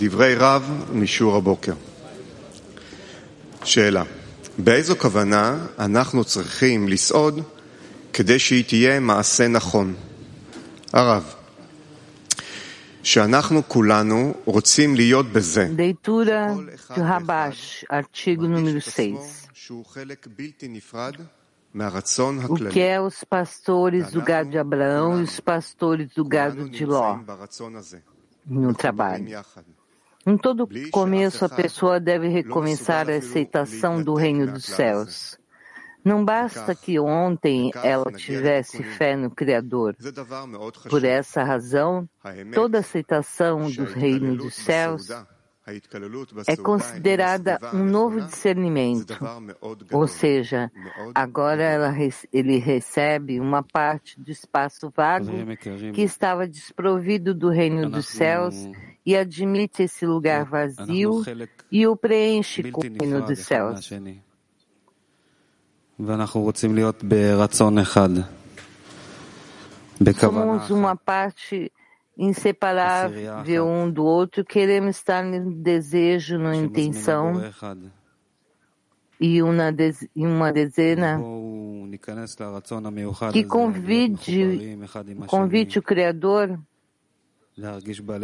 דברי רב משיעור הבוקר. שאלה, באיזו כוונה אנחנו צריכים לסעוד כדי שהיא תהיה מעשה נכון? הרב, שאנחנו כולנו רוצים להיות בזה. Leitura כל אחד de ואחד Rabash, artigo número מרגיש את עצמו 6. שהוא חלק בלתי נפרד מהרצון O que הכללי. é os pastores do gado de Abraão e os pastores do gado כולנו de Ló נמצאים ברצון הזה. no מחוברים trabalho? Em todo começo, a pessoa deve recomeçar a aceitação do reino dos céus. Não basta que ontem ela tivesse fé no Criador. Por essa razão, toda aceitação do reino dos céus é considerada um novo discernimento, ou seja, agora ela, ele recebe uma parte do espaço vago que estava desprovido do reino dos céus e admite esse lugar vazio e o preenche com o reino dos céus. Somos uma parte inseparável um do outro, queremos estar no desejo, na intenção e uma, dezena que convide, convide o Criador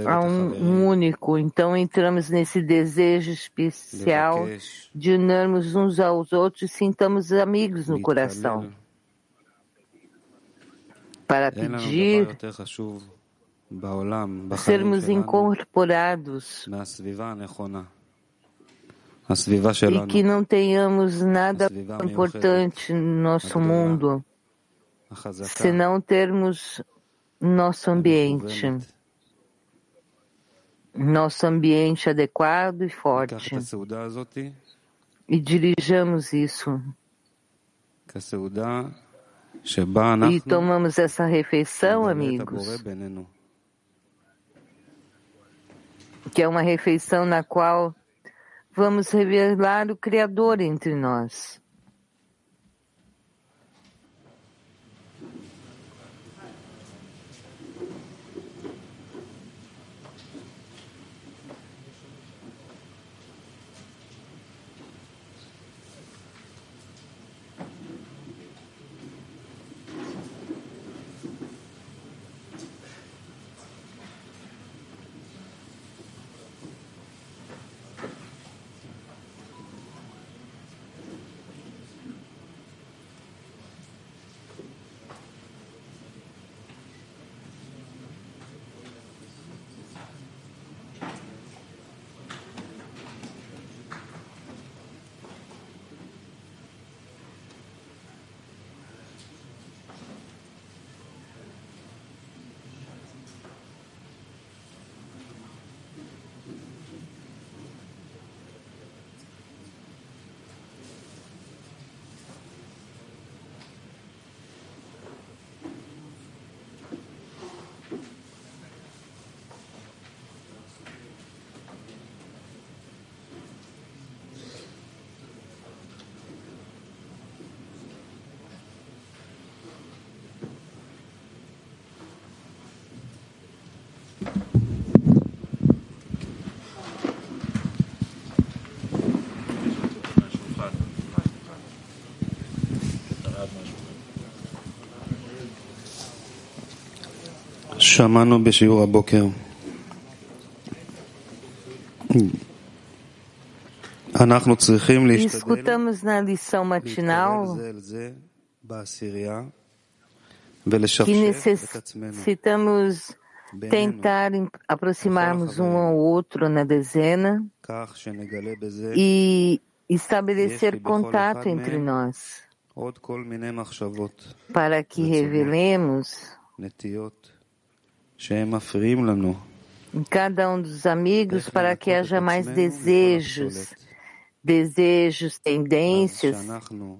a um único. Então entramos nesse desejo especial de unirmos uns aos outros e sintamos amigos no coração. Para pedir sermos incorporados. E que não tenhamos nada importante no nosso mundo, se não termos nosso ambiente nosso ambiente adequado e forte. E dirijamos isso. E tomamos essa refeição, amigos, que é uma refeição na qual vamos revelar o Criador entre nós. שמענו בשיעור הבוקר. אנחנו צריכים E להשתדל escutamos na lição להתקרב matinal זה אל זה בעשירייה que ולשפשף את עצמנו necessitamos בינינו, tentar em- aproximarmos um ao outro na dezena כך שנגלה בזה e estabelecer Esse contato Bechol entre Echad nós, עוד כל מיני מחשבות, para que Rachonot. revelemos em cada um dos amigos para que haja mais desejos, desejos, tendências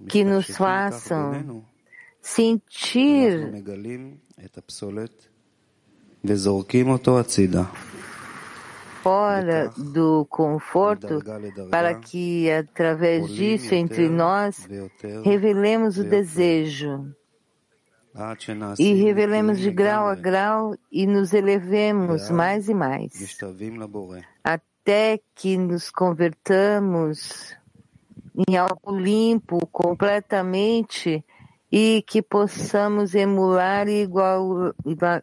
que nos façam sentir fora do conforto para que através disso entre nós revelemos o desejo e revelemos de grau a grau e nos elevemos mais e mais, até que nos convertamos em algo limpo completamente e que possamos emular e igual,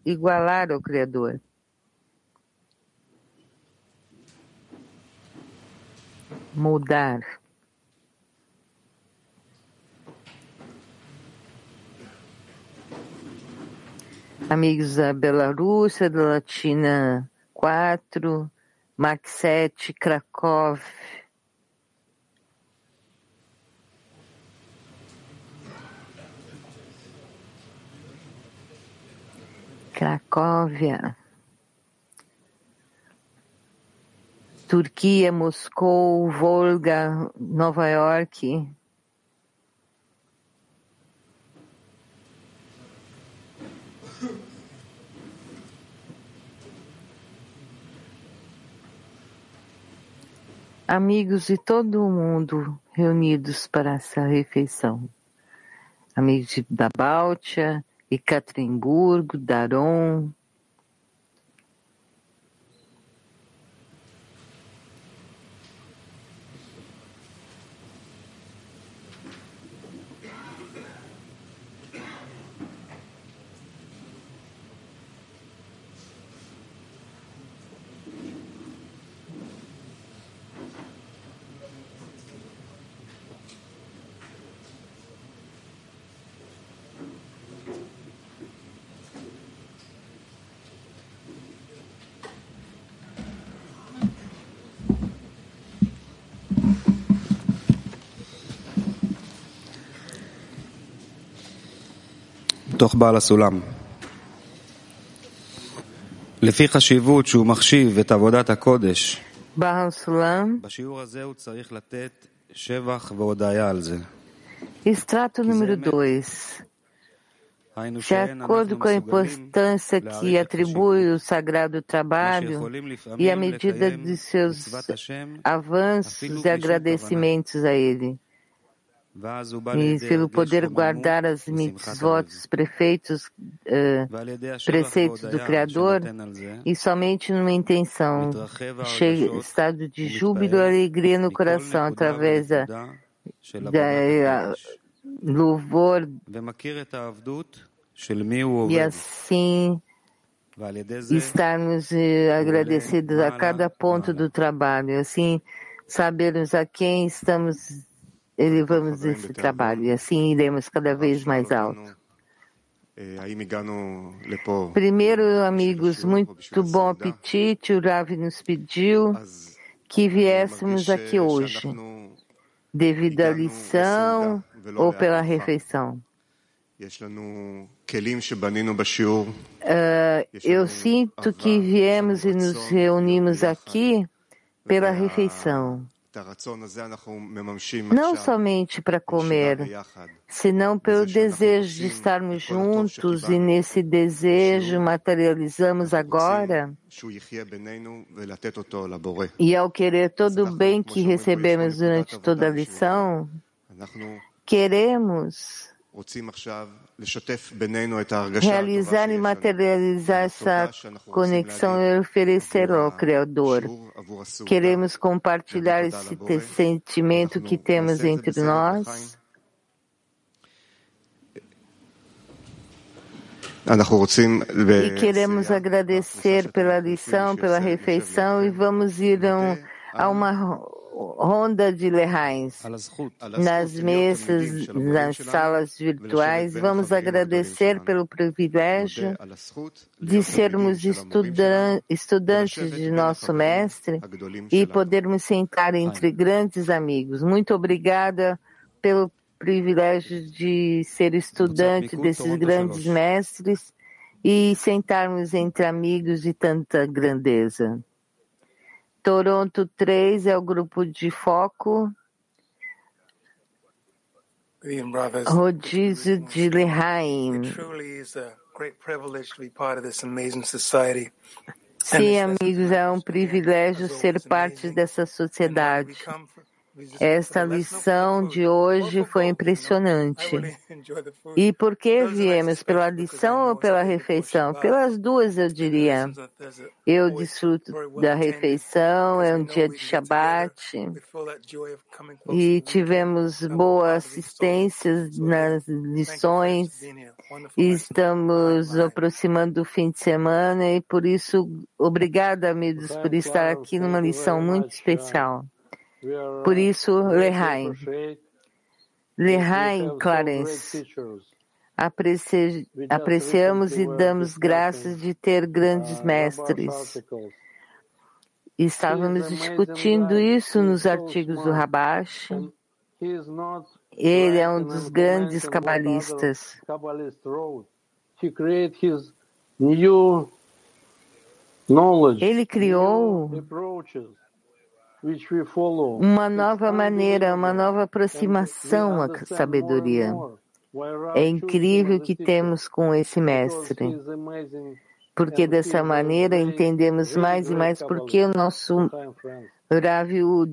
igualar ao Criador. Mudar. Amigos da Bielorrússia, da Latina 4, Max 7, Krakow, Cracóvia, Turquia, Moscou, Volga, Nova York, amigos de todo mundo reunidos para essa refeição. Amigos da Báltia, Ekaterimburgo, Daron, מתוך בעל הסולם. לפי חשיבות שהוא מחשיב את עבודת הקודש, Barra Sulam, בשיעור הזה הוא צריך לתת שבח והודיה על זה. extrato número 2. היינו De שאין acordo אנחנו com a מסוגלים importância que להעריך את atribui o sagrado מה trabalho שיכולים e à לפעמים medida לקיים de seus מצוות השם, avanços e agradecimentos a Ele. e pelo poder guardar as mitzvot, os prefeitos, eh, uh, preceitos do Criador, e somente numa intenção, cheio, estado de júbilo e alegria no coração, através da, da eh, louvor, e assim estarmos eh, agradecidos a cada ponto do trabalho, assim sabermos a quem estamos elevamos esse trabalho e assim iremos cada vez mais alto. Primeiro, amigos, muito bom apetite. O Ravi nos pediu que viéssemos aqui hoje, devido à lição ou pela refeição. Uh, eu sinto que viemos e nos reunimos aqui pela refeição. Não somente para comer, senão pelo desejo de estarmos juntos e nesse desejo materializamos agora. E ao querer todo o bem que recebemos durante toda a lição, queremos realizar e materializar essa conexão e é oferecer ao Criador. Queremos compartilhar esse sentimento que temos entre nós. E queremos agradecer pela lição, pela refeição e vamos ir a uma ronda de Lerrains, nas mesas, nas salas virtuais. Vamos agradecer pelo privilégio de sermos estudan estudantes de nosso mestre e podermos sentar entre grandes amigos. Muito obrigada pelo privilégio de ser estudante desses grandes mestres e sentarmos entre amigos de tanta grandeza. Toronto 3 é o grupo de foco, rodízio de Lehaim. Sim, amigos, é um privilégio ser parte dessa sociedade. Esta lição de hoje foi impressionante. E por que viemos? Pela lição ou pela refeição? Pelas duas, eu diria. Eu desfruto da refeição, é um dia de Shabat, e tivemos boa assistência nas lições, e estamos aproximando do fim de semana, e por isso, obrigada, amigos, por estar aqui numa lição muito especial. Por isso, Lehaim. Lehaim, Clarence. Apreci apreciamos e damos graças de ter grandes mestres. Estávamos discutindo isso nos artigos do Rabash. Ele é um dos grandes cabalistas. Ele criou uma nova maneira, uma nova aproximação à sabedoria. É incrível que temos com esse mestre, porque dessa maneira entendemos mais e mais porque o nosso Rav o,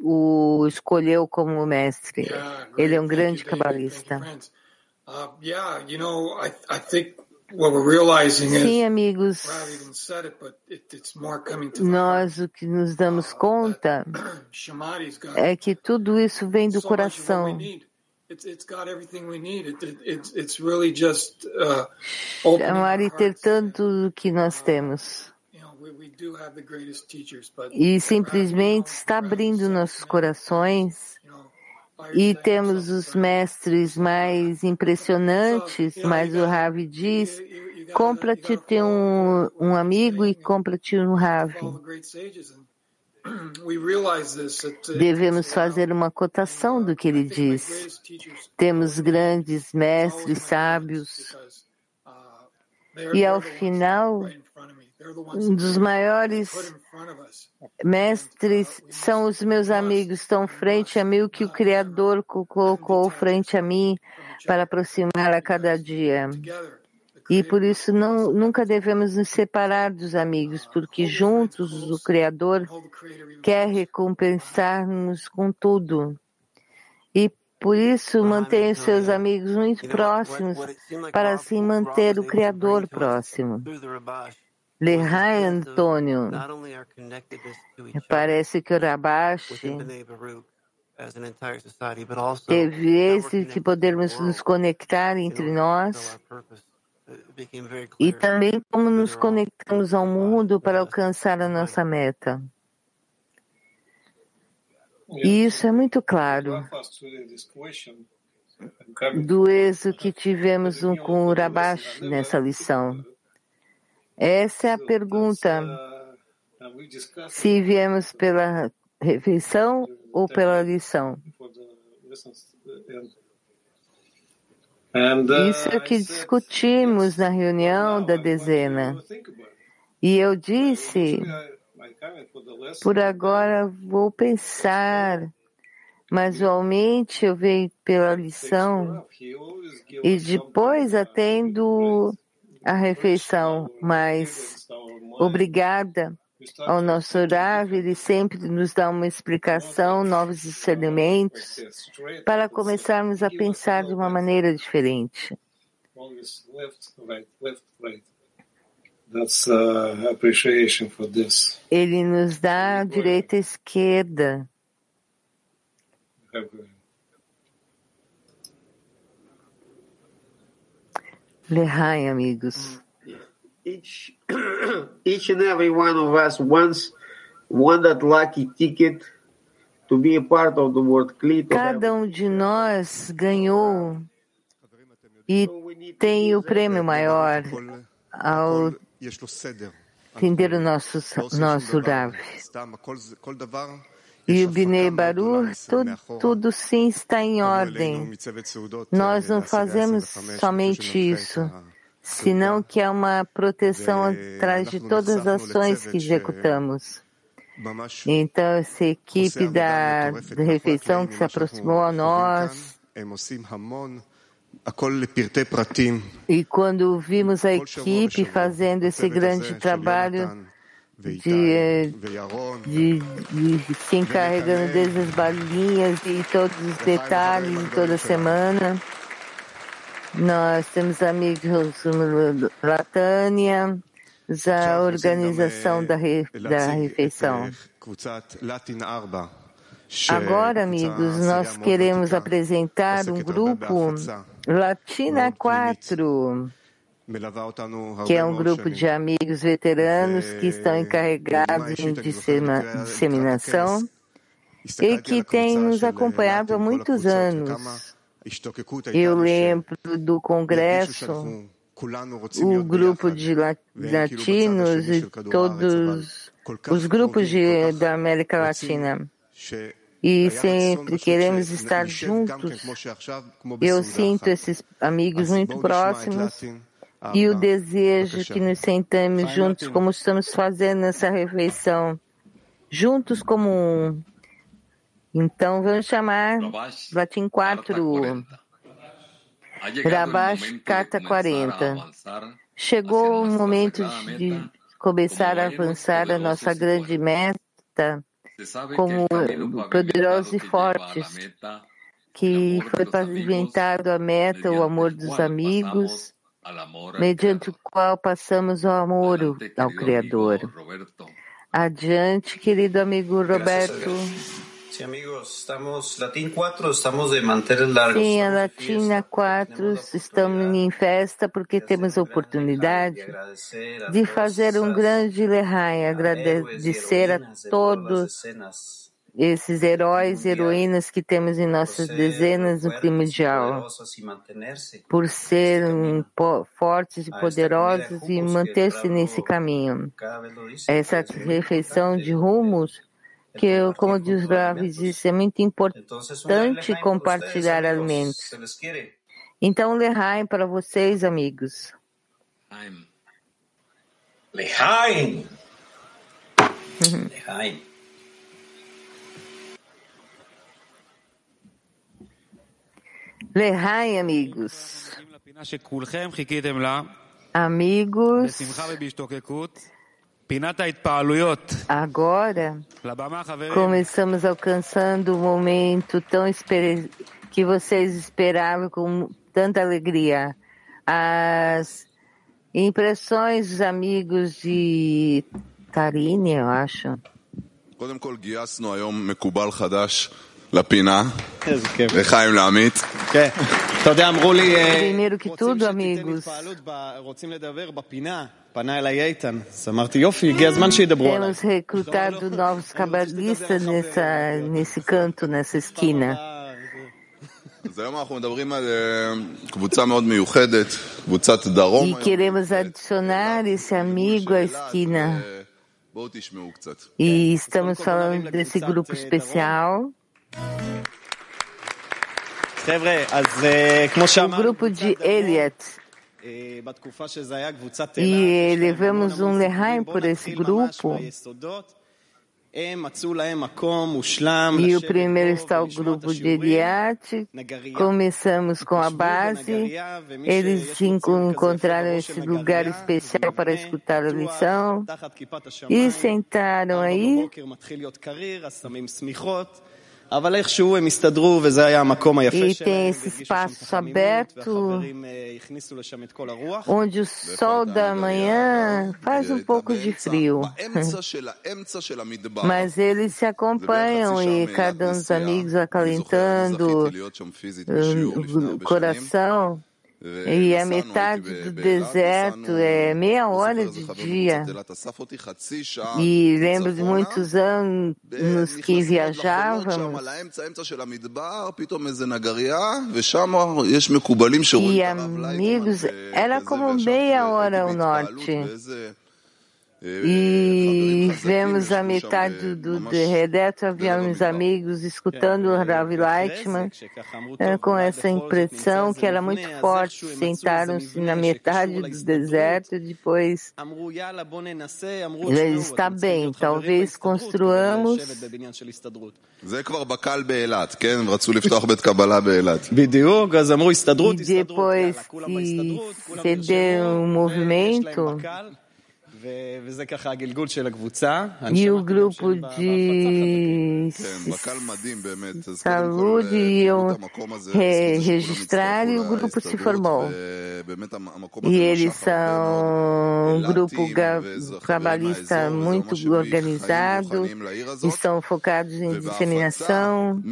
o escolheu como mestre. Ele é um grande cabalista. Sim, amigos, nós o que nos damos conta é que tudo isso vem do coração. Chamar e ter tanto do que nós temos. E simplesmente está abrindo nossos corações e temos os mestres mais impressionantes, mas o Ravi diz, compra-te ter um, um amigo e compra-te um Ravi. Devemos fazer uma cotação do que ele diz. Temos grandes mestres sábios e ao final um dos maiores mestres são os meus amigos, estão frente a mim, o que o Criador colocou frente a mim para aproximar a cada dia. E por isso não, nunca devemos nos separar dos amigos, porque juntos o Criador quer recompensar-nos com tudo. E por isso mantenha os seus amigos muito próximos, para assim manter o Criador próximo. Lehai Antônio, parece que o Rabash teve esse de podermos nos conectar entre nós e também como nos conectamos ao mundo para alcançar a nossa meta. E isso é muito claro. do êxito que tivemos com o Rabash nessa lição. Essa é a pergunta. Se viemos pela refeição ou pela lição? Isso é o que discutimos na reunião da dezena. E eu disse, por agora vou pensar, mas atualmente eu vejo pela lição e depois atendo a refeição, mas obrigada ao nosso Rav, ele sempre nos dá uma explicação, novos discernimentos, para começarmos a pensar de uma maneira diferente. Ele nos dá direita e esquerda. Lehai, amigos. Each, each and every one of us wants that lucky ticket to be a part of the world. Cada um de nós ganhou e tem o prêmio maior ao entender o nosso, nosso Rav. E o Binei Baruch, tudo, tudo sim está em ordem. Nós não fazemos somente isso, senão que é uma proteção atrás de todas as ações que executamos. Então, essa equipe da, da refeição que se aproximou a nós, e quando vimos a equipe fazendo esse grande trabalho, de, de, de se encarregando desde as balinhas e todos os detalhes de toda semana. Nós temos amigos Latânia, a organização da, re, da refeição. Agora, amigos, nós queremos apresentar um grupo Latina 4 que é um grupo de amigos veteranos que estão encarregados em disseminação e que tem nos acompanhado há muitos anos. Eu lembro do congresso, o grupo de latinos e todos os grupos de, da América Latina. E sempre queremos estar juntos. Eu sinto esses amigos muito próximos e o desejo que nos sentamos juntos, como estamos fazendo nessa refeição, juntos como um. Então vamos chamar Latim 4, Rabash Carta 40. Chegou o momento de começar a avançar a nossa grande meta como poderosos e fortes, que foi pavimentado a meta, o amor dos amigos, mediante o qual passamos ao amor ao Criador. Adiante, querido amigo Roberto. Sim, amigos, estamos Latim 4, estamos de manter largos. Sim, a Latina 4 estamos em festa porque temos a oportunidade de fazer um grande Lehai, agradecer a todos esses heróis e heroínas que temos em nossas dezenas no primordial, por serem fortes e poderosos e manter-se nesse caminho. Essa refeição de rumos, que, como diz Rav disse, é muito importante compartilhar alimentos. Então, Lehaim para vocês, amigos. Lehaim! Lehaim! Lehai, amigos. Amigos, agora começamos alcançando o momento tão que vocês esperavam com tanta alegria. As impressões dos amigos de Tarine, eu acho. Primeiro que tudo, amigos, temos recrutado novos cabalistas nessa, nesse canto, nessa esquina. E queremos adicionar esse amigo à esquina. E estamos falando desse grupo especial. O grupo de Elliot. E levamos um Lehaim por esse grupo. E o primeiro está o grupo de Eliat. Começamos com a base. Eles encontraram esse lugar especial para escutar a lição e sentaram aí. E tem esse espaço aberto. onde o sol da manhã faz um pouco de frio. Mas eles se acompanham e cada um dos amigos acalentando o coração. E a metade do deserto é meia hora de dia. E lembro de muitos anos que viajávamos. E amigos, era como meia hora ao norte. E vemos a metade do Redeto, havíamos amigos escutando o Rav Leitman com essa impressão que era muito forte. Sentaram-se na metade do deserto e depois ele está bem, talvez construamos. E depois que ceder um movimento, E o grupo de saúde iam re registrar e o grupo se formou. E eles são um grupo trabalhista muito organizado, estão focados em disseminação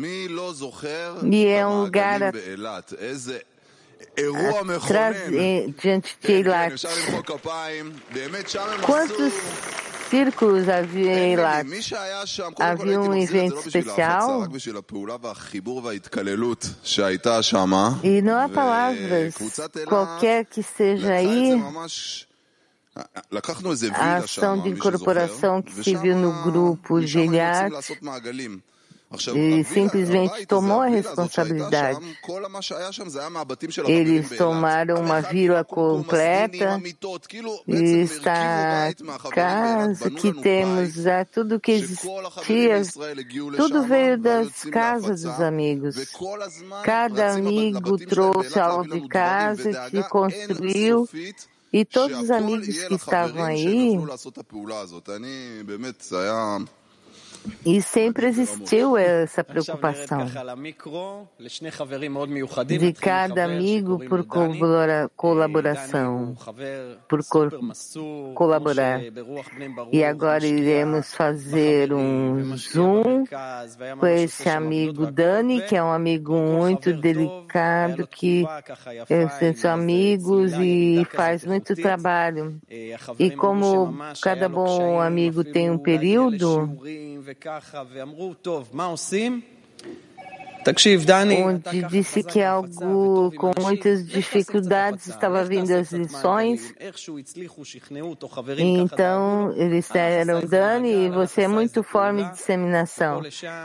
e é um lugar atrás, diante de Eilat. Quantos círculos havia em Eilat? Havia um evento especial? E não há palavras, qualquer que seja aí, a ação de incorporação que se viu no grupo de Eliat e simplesmente tomou a responsabilidade. Eles tomaram uma vila completa e está casa que temos tudo que existia, tudo veio das casas dos amigos. Cada amigo trouxe algo de casa que construiu e todos os amigos que estavam aí e sempre existiu essa preocupação. De cada amigo por colaboração, por colaborar. E agora iremos fazer um Zoom com esse amigo Dani, que é um amigo muito delicado, que são amigos e faz muito trabalho. E como cada bom amigo tem um período, onde disse que algo com muitas dificuldades estava vindo as lições. Então, eles disseram, Dani, você é muito forma de disseminação.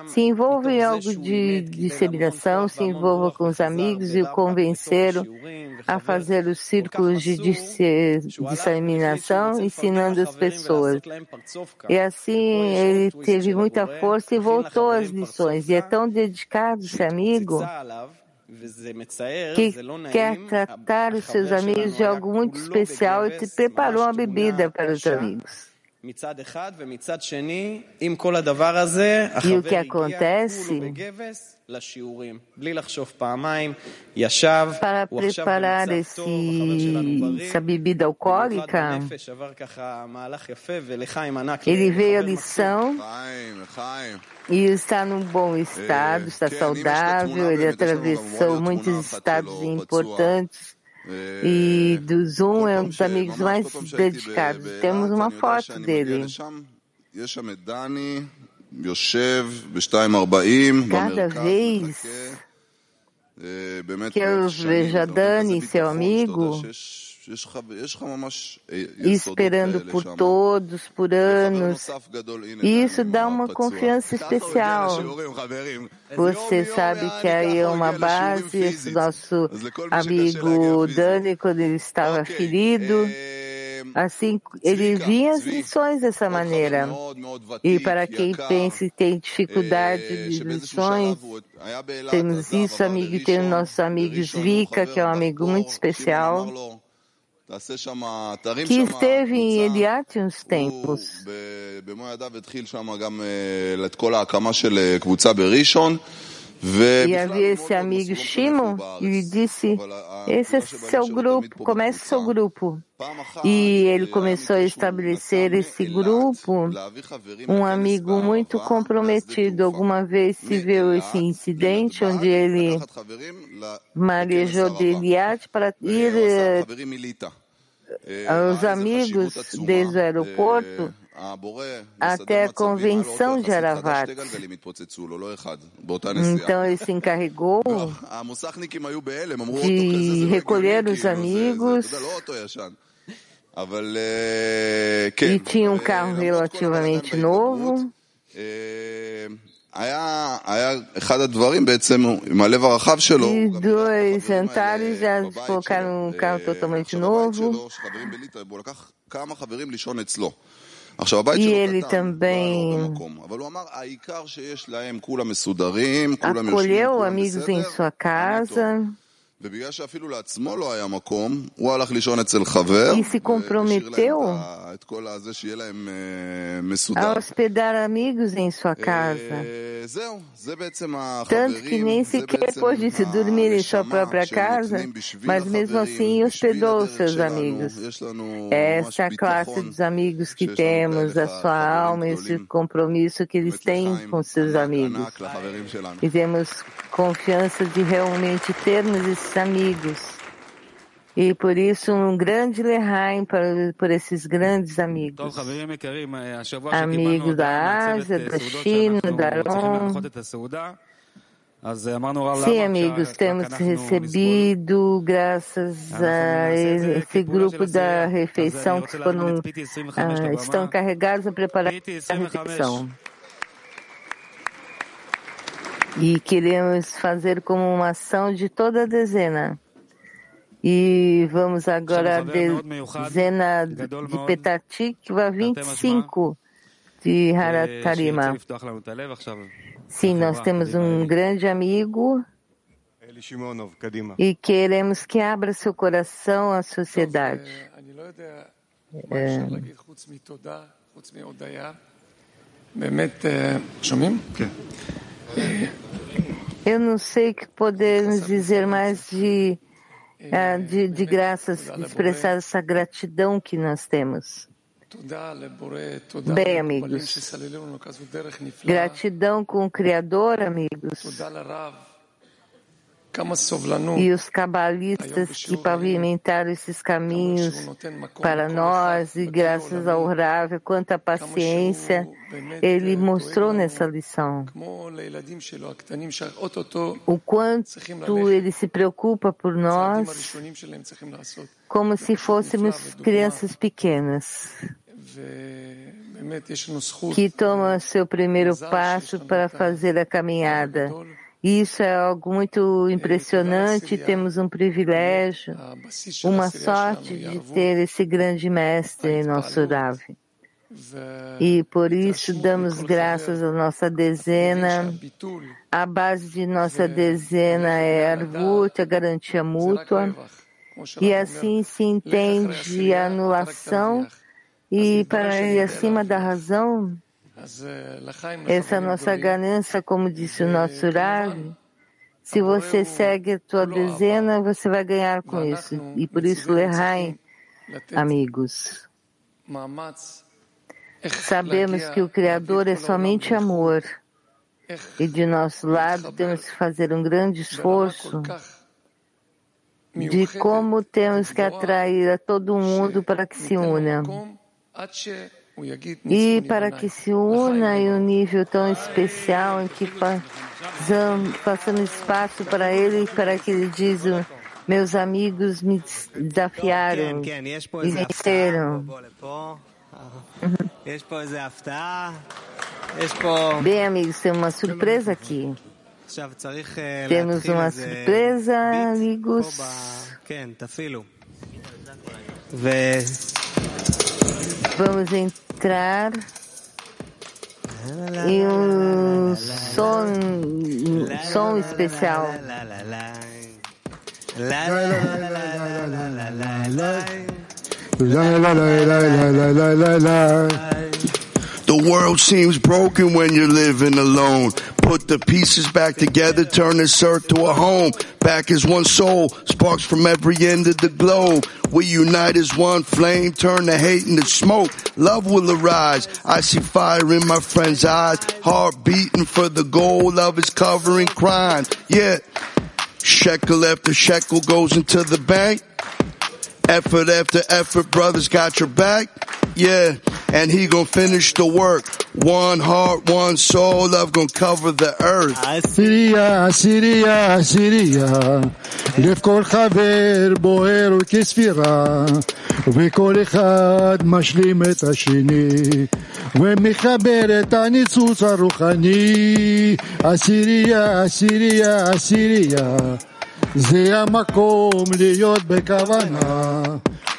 Se envolva em algo de disseminação, se envolva com os amigos e o convenceram a fazer os círculos de disseminação, ensinando as pessoas. E assim ele teve muita força e voltou às lições. E é tão dedicado esse amigo que quer tratar os seus amigos de algo muito especial e te preparou uma bebida para os amigos. E o que acontece? para preparar esse, essa bebida alcoólica, ele veio a lição. E está num bom estado, está saudável, ele atravessou muitos estados importantes e do Zoom é um dos amigos mais dedicados. Temos uma foto dele. Cada vez que eu vejo a Dani, seu amigo, esperando por todos, por anos. E isso dá uma confiança especial. Você sabe que aí é uma base, esse nosso amigo Dani, quando ele estava ferido, Assim, ele vinha as lições dessa maneira. E para quem pensa e tem dificuldade de lições, temos isso, amigo, tem o nosso amigo Zvika, que é um amigo muito especial que esteve em Eliat uns tempos. E havia esse amigo Shimon e disse: Esse é seu grupo, comece seu grupo. E ele começou a estabelecer esse grupo, um amigo muito comprometido. Alguma vez se viu esse incidente onde ele manejou de Eliat para ir aos amigos desde o aeroporto até a convenção de Aravat. Então ele se encarregou de recolher os amigos e tinha um carro relativamente novo. E dois jantares já colocaram um carro totalmente novo. E ele também acolheu amigos em sua casa. E se comprometeu a hospedar amigos em sua casa. Tanto que nem sequer pôde se dormir em sua própria casa, mas mesmo assim hospedou seus amigos. Essa é a classe dos amigos que temos, a sua alma, esse compromisso que eles têm com seus amigos. E temos confiança de realmente termos esse amigos. E por isso, um grande Lehaim por esses grandes amigos. Amigos da Ásia, da China, da Roma. Sim, amigos, temos recebido, graças a esse grupo da refeição que foram, ah, estão carregados a preparar a refeição e queremos fazer como uma ação de toda a dezena. E vamos agora à dezena de Petatikva 25 de Haratarima. Sim, nós temos um grande amigo. E queremos que abra seu coração à sociedade. É. Eu não sei o que podemos dizer mais de, ah, de, de graças, expressar essa gratidão que nós temos. Bem, amigos, gratidão com o Criador, amigos. E os cabalistas que pavimentaram esses caminhos para nós, e graças ao Rav, quanta paciência ele mostrou nessa lição. O quanto ele se preocupa por nós, como se fôssemos crianças pequenas. que toma seu primeiro passo para fazer a caminhada. Isso é algo muito impressionante. Temos um privilégio, uma sorte de ter esse grande mestre, nosso Rav. E por isso damos graças à nossa dezena. A base de nossa dezena é Arvut, a garantia mútua. E assim se entende a anulação e para ir acima da razão essa nossa ganância, como disse o nosso Rav, se você segue a tua dezena, você vai ganhar com isso. E por isso, Lehai, amigos, sabemos que o Criador é somente amor. E de nosso lado, temos que fazer um grande esforço de como temos que atrair a todo mundo para que se una e para que se una em um nível tão especial em que passamos espaço para ele e para que ele diz meus amigos me desafiaram e venceram. Bem, amigos, tem uma surpresa aqui. Temos uma surpresa, amigos. Vamos então entrar especial. The world seems broken when you're living alone. Put the pieces back together, turn this earth to a home. Back as one soul, sparks from every end of the globe. We unite as one flame, turn the hate into smoke. Love will arise. I see fire in my friend's eyes. Heart beating for the goal. Love is covering crime. Yeah. Shekel after shekel goes into the bank. Effort after effort, brothers got your back. Yeah, and he gonna finish the work. One heart, one soul, love gonna cover the earth. עשירייה, עשירייה, עשירייה, לב כל חבר בוער כספירה, וכל אחד משלים את השני, ומחבר את הניצוץ הרוחני. עשירייה, עשירייה, עשירייה, זה המקום להיות בכוונה,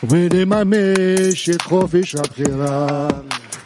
ולממש את חופש הבחירה.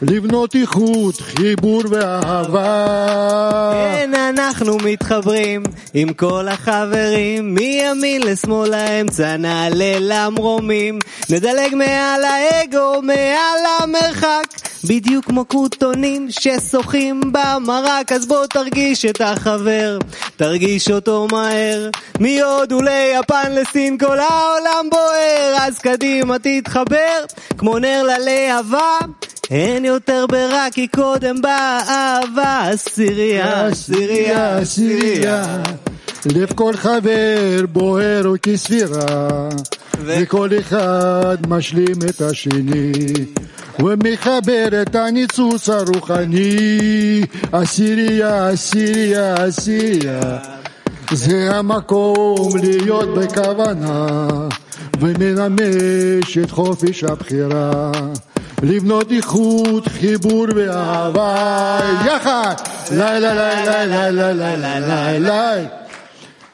לבנות איכות, חיבור ואהבה. כן, אנחנו מתחברים עם כל החברים, מימין לשמאל לאמצע נעלה למרומים, נדלג מעל האגו, מעל המרחק, בדיוק כמו כותונים ששוחים במרק, אז בוא תרגיש את החבר, תרגיש אותו מהר, מהודו ליפן לסין כל העולם בוער, אז קדימה תתחבר, כמו נר ללהבה. אין יותר ברע כי קודם באה אהבה, עשירייה, עשירייה, עשירייה. לב כל חבר בוער הוא כספירה, וכל אחד משלים את השני, ומחבר את הניצוץ הרוחני. עשירייה, עשירייה, עשירייה. זה המקום להיות בכוונה, ומממש את חופש הבחירה. לבנות איכות, חיבור ואהבה, יחד!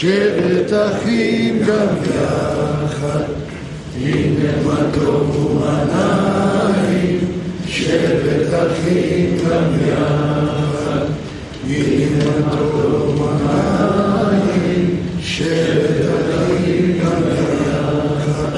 שבת אחים גם יחד. הנה מה טוב שבת אחים גם יחד. הנה מה טוב שבת אחים גם יחד.